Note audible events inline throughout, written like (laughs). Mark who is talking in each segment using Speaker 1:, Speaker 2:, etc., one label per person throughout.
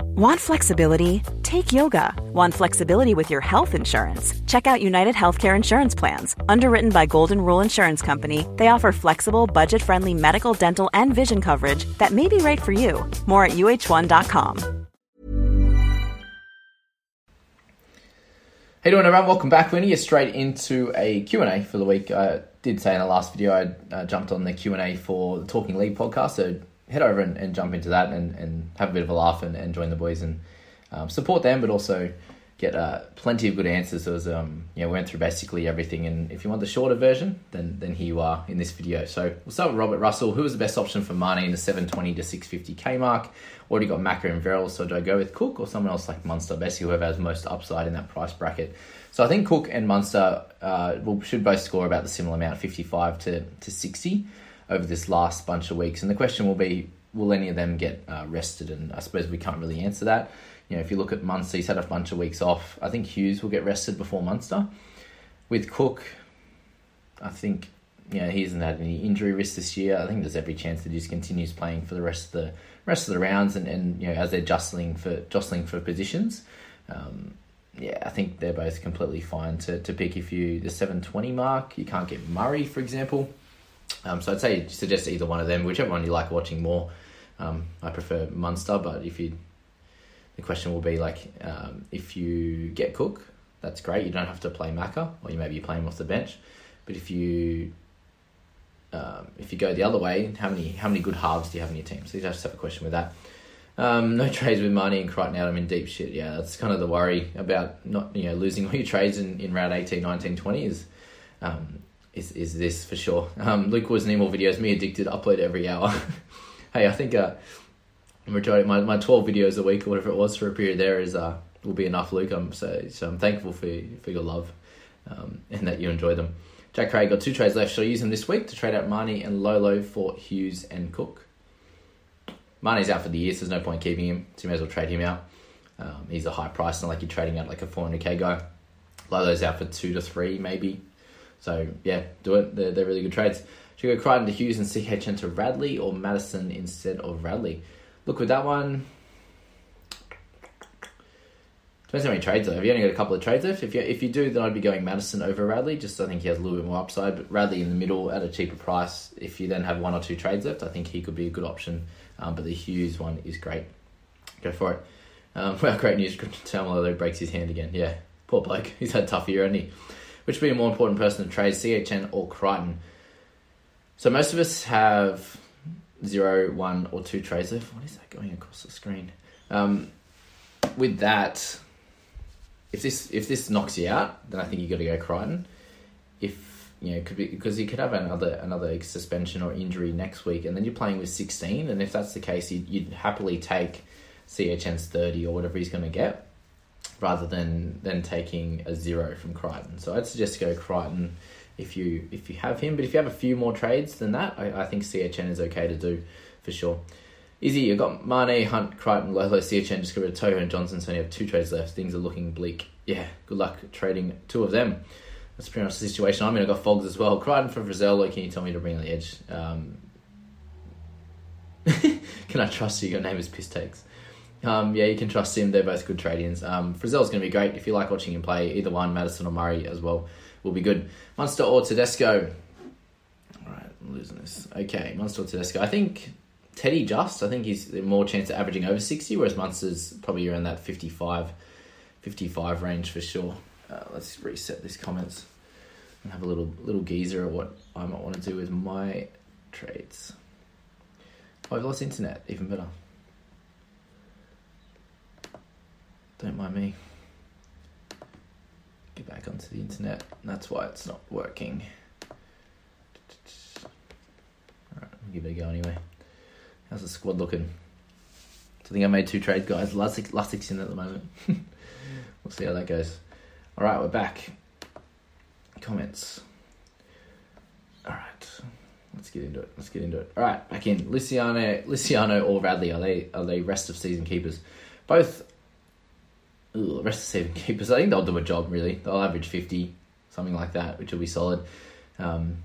Speaker 1: Want flexibility? Take yoga. Want flexibility with your health insurance? Check out United Healthcare Insurance Plans. Underwritten by Golden Rule Insurance Company, they offer flexible, budget friendly medical, dental, and vision coverage that may be right for you. More at uh1.com.
Speaker 2: Hey doing everyone, welcome back. We're going to get straight into a Q&A for the week. I did say in the last video I uh, jumped on the Q&A for the Talking League podcast, so head over and, and jump into that and, and have a bit of a laugh and, and join the boys and um, support them, but also get uh, plenty of good answers. As um, you know, we went through basically everything. And if you want the shorter version, then then here you are in this video. So we'll start with Robert Russell. Who was the best option for Mane in the 720 to 650k mark? Already got Macca and Verrill, so do I go with Cook or someone else like Munster? Basically, whoever has most upside in that price bracket. So I think Cook and Munster uh, will, should both score about the similar amount, 55 to, to 60 over this last bunch of weeks. And the question will be, will any of them get uh, rested? And I suppose we can't really answer that. You know, if you look at Munster, he's had a bunch of weeks off. I think Hughes will get rested before Munster. With Cook, I think you know, he hasn't had any injury risk this year. I think there's every chance that he just continues playing for the rest of the rest of the rounds, and, and you know, as they're jostling for jostling for positions. Um, yeah, I think they're both completely fine to, to pick if you the seven twenty mark. You can't get Murray, for example. Um, so I'd say suggest either one of them, whichever one you like watching more. Um, I prefer Munster, but if you, the question will be like, um, if you get Cook, that's great. You don't have to play Macca, or you maybe you play him off the bench. But if you, um, if you go the other way, how many how many good halves do you have in your team? So you just have a question with that. Um, no (laughs) trades with Mane and Crichton out. I'm in deep shit. Yeah, that's kind of the worry about not you know losing all your trades in, in round 18, 19, 20 is um, is is this for sure. Um, Luke was need more videos. Me addicted. Upload every hour. (laughs) hey, I think uh, majority my, my twelve videos a week or whatever it was for a period there is uh will be enough, Luke. I'm so so I'm thankful for for your love, um, and that you enjoy them. Jack Craig got two trades left. Should I use them this week to trade out Mane and Lolo for Hughes and Cook? Mane's out for the year, so there's no point keeping him. So you may as well trade him out. Um, he's a high price, not like you're trading out like a 400k guy. Lolo's out for two to three, maybe. So yeah, do it. They're, they're really good trades. Should we go Crichton to Hughes and CHN to Radley or Matterson instead of Radley? Look with that one. Depends how many trades though. Have you only got a couple of trades left? If you if you do, then I'd be going Matterson over Radley. Just I think he has a little bit more upside. But Radley in the middle at a cheaper price. If you then have one or two trades left, I think he could be a good option. Um, but the Hughes one is great. Go for it. Um, (laughs) well, great news. Tamalolo breaks his hand again. Yeah, poor bloke. (laughs) He's had a tough year, hasn't he? Which would be a more important person to trade, CHN or Crichton? So most of us have zero, one, or two trades. What is that going across the screen? Um, with that, if this if this knocks you out, then I think you got to go Crichton. If you know, could be because you could have another another suspension or injury next week, and then you're playing with sixteen. And if that's the case, you'd, you'd happily take CHN's thirty or whatever he's going to get, rather than than taking a zero from Crichton. So I'd suggest go Crichton if you if you have him. But if you have a few more trades than that, I, I think CHN is okay to do for sure. Easy, you've got Mane, Hunt, Crichton, Lolo, CHN, just get rid of Toho and Johnson, so you have two trades left. Things are looking bleak. Yeah, good luck trading two of them. That's pretty much the situation I'm in. I've got Fogs as well. Crichton for Frizell, can you tell me to bring on the edge? Um, (laughs) can I trust you? Your name is Piss Takes. Um, yeah, you can trust him. They're both good trade-ins. Um, Frizell's going to be great. If you like watching him play, either one, Matterson or Murray as well, will be good. Munster or Tedesco. All right, I'm losing this. Okay, Munster or Tedesco. I think Teddy just. I think he's more chance of averaging over 60, whereas Munster's probably around that 55, 55 range for sure. Uh, let's reset these comments and have a little little geezer of what I might want to do with my trades. Oh, I've lost internet, even better. Don't mind me. Get back onto the internet. That's why it's not working. Alright, I'll give it a go anyway. How's the squad looking? I think I made two trades, guys. Lussick, Lussick's in at the moment. (laughs) we'll see how that goes. Alright, we're back. Comments. Alright. Let's get into it. Let's get into it. Alright, back in. Luciano Luciano or Radley, are they are they rest of season keepers? Both ugh, rest of the seven keepers. I think they'll do a job really. They'll average fifty, something like that, which will be solid. Um,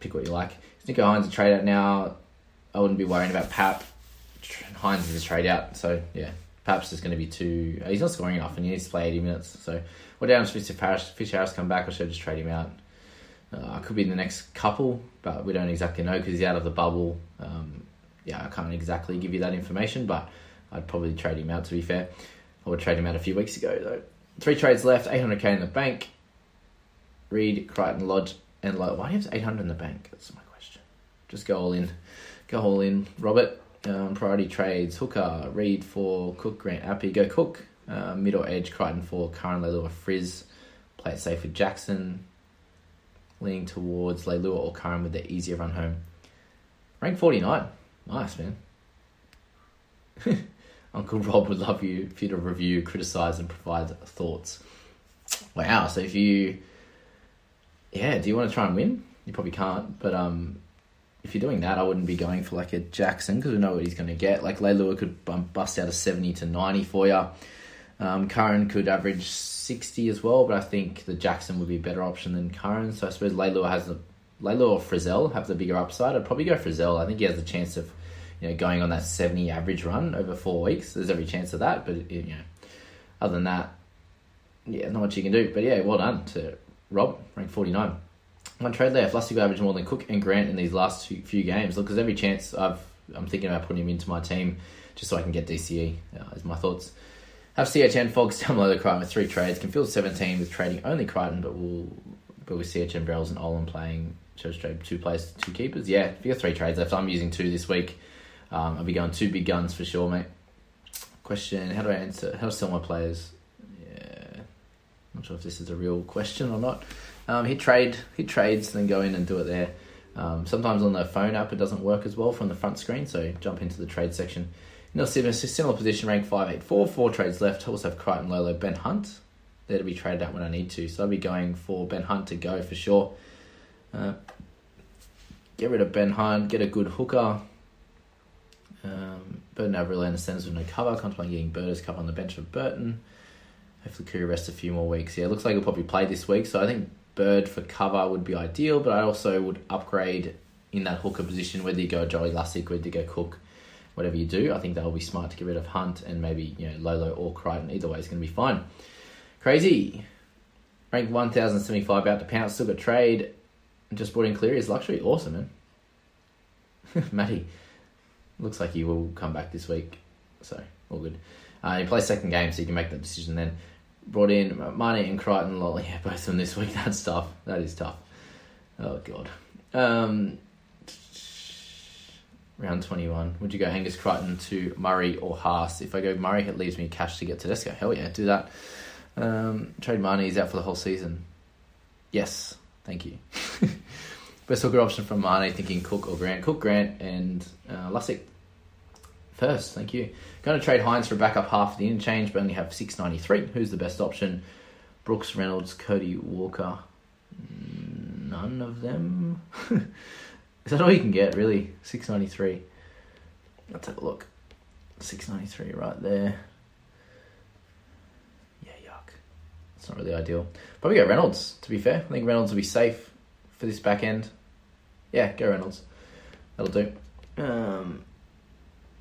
Speaker 2: pick what you like. Nicho Hynes a trade out now. I wouldn't be worrying about Pap. Hynes is a trade out, so yeah, Pap's just going to be too. He's not scoring enough, and he needs to play eighty minutes. So what down if Fisher Harris come back, or should I just trade him out? Uh, could be in the next couple, but we don't exactly know because he's out of the bubble. Um, yeah, I can't exactly give you that information, but I'd probably trade him out. To be fair, I would trade him out a few weeks ago though. Three trades left, 800k in the bank. Reed, Crichton, Lodge, and Lowe. Why do you have 800 in the bank? That's my question. Just go all in. Go all in. Robert, um, priority trades. Hooker, Reed for Cook, Grant, Appy. Go Cook. Uh, middle edge, Crichton for Curran, Leilua, Frizz. Play it safe with Jackson. Leaning towards Leilua or Curran with the easier run home. Rank 49. Nice, man. (laughs) Uncle (laughs) Rob would love you for you to review, criticize, and provide thoughts. Wow. So if you, yeah, do you want to try and win? You probably can't, but um, if you're doing that, I wouldn't be going for like a Jackson because we know what he's going to get. Like Leilua could bust out a seventy to ninety for you. Um, Curran could average sixty as well, but I think the Jackson would be a better option than Curran. So I suppose Leilua has the Leilua or Frizell have the bigger upside. I'd probably go Frizell. I think he has the chance of you know going on that seventy average run over four weeks. There's every chance of that, but you know, other than that, yeah, not much you can do. But yeah, well done to Rob, rank forty nine. One trade left. Lustigo average more than Cook and Grant in these last few, games. Look, there's every chance I've I'm thinking about putting him into my team just so I can get DCE. Uh, is my thoughts. Have CHN Fogs (laughs) down the Crichton with three trades. Can field 17 with trading only Crichton, but will but with CHN Brells and Olin playing shows trade two players, two keepers. Yeah, if you got three trades left, I'm using two this week. Um, I'll be going two big guns for sure, mate. Question: How do I answer? How to sell my players? Yeah, I'm not sure if this is a real question or not. Um, hit trade, hit trades, then go in and do it there. Um, sometimes on the phone app it doesn't work as well from the front screen, so jump into the trade section. Neil Simmons, similar position, rank 584, four trades left. I also have Crichton, Lolo, Ben Hunt. There to be traded out when I need to. So I'll be going for Ben Hunt to go for sure. Uh, get rid of Ben Hunt, get a good hooker. Um, Burton Avril understands with no cover. Contemplating getting Burt's cover on the bench for Burton. Hopefully, Curry rests a few more weeks. Yeah, looks like he'll probably play this week. So I think Bird for cover would be ideal, but I also would upgrade in that hooker position, whether you go Joey Lussick, whether you go Cook, whatever you do. I think that'll be smart to get rid of Hunt and maybe you know Lolo or Crichton. Either way is going to be fine. Crazy. Rank 1075 out to pounce, still got trade. Just brought in Cleary as luxury. Awesome, man. (laughs) Matty. Looks like he will come back this week. So, all good. Uh, he plays second game, so you can make that decision then brought in Marnie and Crichton. Lol, (laughs) yeah, both of them this week. That's tough. That is tough. Oh god. Um, round twenty one. Would you go Angus Crichton to Murray or Haas? If I go Murray, it leaves me cash to get Tedesco. Hell yeah, do that. Um, trade Marnie is out for the whole season. Yes, thank you. (laughs) Best hooker option from Marnie, thinking Cook or Grant. Cook, Grant, and uh, first. Thank you. Going to trade Hynes for backup half of the interchange, but only have 693. Who's the best option? Brooks, Reynolds, Cody, Walker. None of them. (laughs) Is that all you can get, really? 693. Let's have a look. 693 right there. Yeah, yuck. It's not really ideal. Probably go Reynolds, to be fair. I think Reynolds will be safe for this back end. Yeah, go Reynolds. That'll do. Um,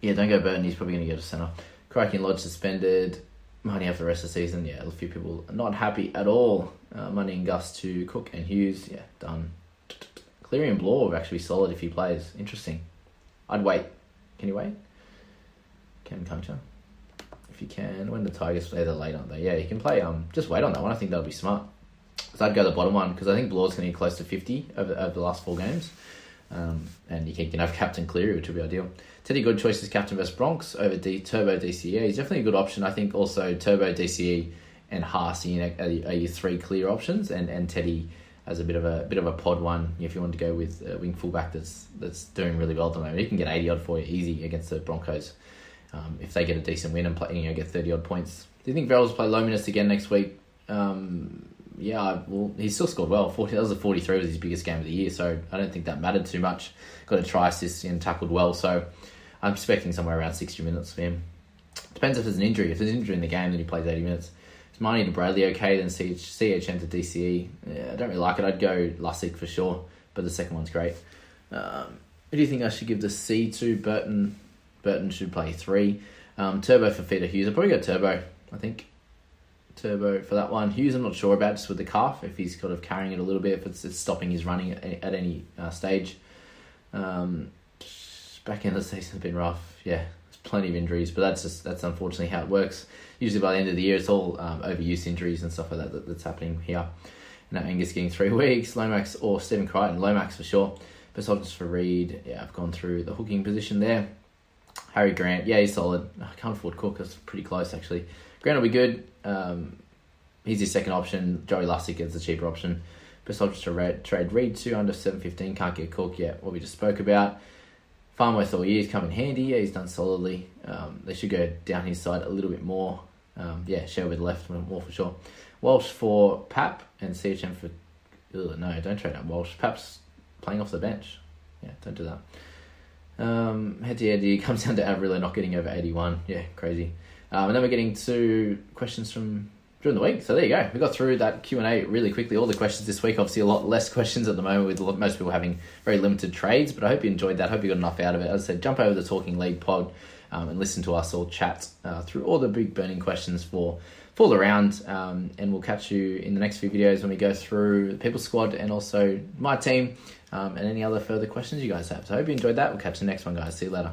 Speaker 2: yeah, don't go Burton. He's probably going to go to centre. Cracking Lodge suspended. Money after the rest of the season. Yeah, a few people not happy at all. Uh, money and Gus to Cook and Hughes. Yeah, done. Cleary and Blore are actually solid if he plays. Interesting. I'd wait. Can you wait? Cam Kuncha. If you can, when the Tigers play, they're late, aren't they? Yeah, you can play. Um, just wait on that one. I think that'll be smart. So I'd go the bottom one because I think Blaw's going to get close to fifty over, over the last four games. Um, and you can, can have Captain Cleary, which would be ideal. Teddy Good choice is Captain vs Bronx over D, Turbo DCE. He's definitely a good option. I think also Turbo DCE and Haas are, are, your three clear options, and, and Teddy as a bit of a bit of a pod one if you want to go with a wing fullback that's that's doing really well at the moment. He can get eighty odd for you easy against the Broncos um, if they get a decent win and play, you know get thirty odd points. Do you think Verrills play low minutes again next week? Um, yeah, well, he still scored well. 40, that was a 43 was his biggest game of the year, so I don't think that mattered too much. Got a try assist and tackled well, so I'm expecting somewhere around 60 minutes for him. Depends if there's an injury. If there's an injury in the game, then he plays 80 minutes. Is Marnie to Bradley okay? Then CH, CHM to DCE. Yeah, I don't really like it. I'd go Lussick for sure, but the second one's great. Um, who do you think I should give the C to? Burton. Burton should play three. Um, Turbo for Fifita Hughes. I'll probably go Turbo. I think Turbo for that one. Hughes, I'm not sure about just with the calf if he's kind of carrying it a little bit if it's, stopping his running at, any uh, stage. Um, back in the season has been rough. Yeah, there's plenty of injuries, but that's just that's unfortunately how it works. Usually by the end of the year, it's all um, overuse injuries and stuff like that, that that's happening here. Now Angus getting three (laughs) weeks, Lomax or Stephen Crichton, Lomax for sure. Besides for Reed, yeah, I've gone through the hooking position there. Harry Grant, yeah, he's solid. I can't afford Cook, that's pretty close actually. Grant will be good. Um, he's his second option. Joey Lussick is the cheaper option. Besides to red, trade Reed to under 715, can't get Cook yet, what we just spoke about. Farnworth all year, he's come in handy. Yeah, he's done solidly. Um, they should go down his side a little bit more. Um, yeah, Sherwood left more for sure. Walsh for Pap and CHM for. Ugh, no, don't trade up Walsh. Pap's playing off the bench. Yeah, don't do that. Um, head to head, he comes down to Averillo not getting over 81. Yeah, crazy. Um, and then we're getting to questions from during the week. So there you go. We got through that Q and A really quickly. All the questions this week, obviously a lot less questions at the moment with most people having very limited trades. But I hope you enjoyed that. Hope you got enough out of it. As I said, jump over the Talking League pod um, and listen to us all chat uh, through all the big burning questions for for the round. Um, and we'll catch you in the next few videos when we go through the People Squad and also my team um, and any other further questions you guys have. So I hope you enjoyed that. We'll catch you next one, guys. See you later.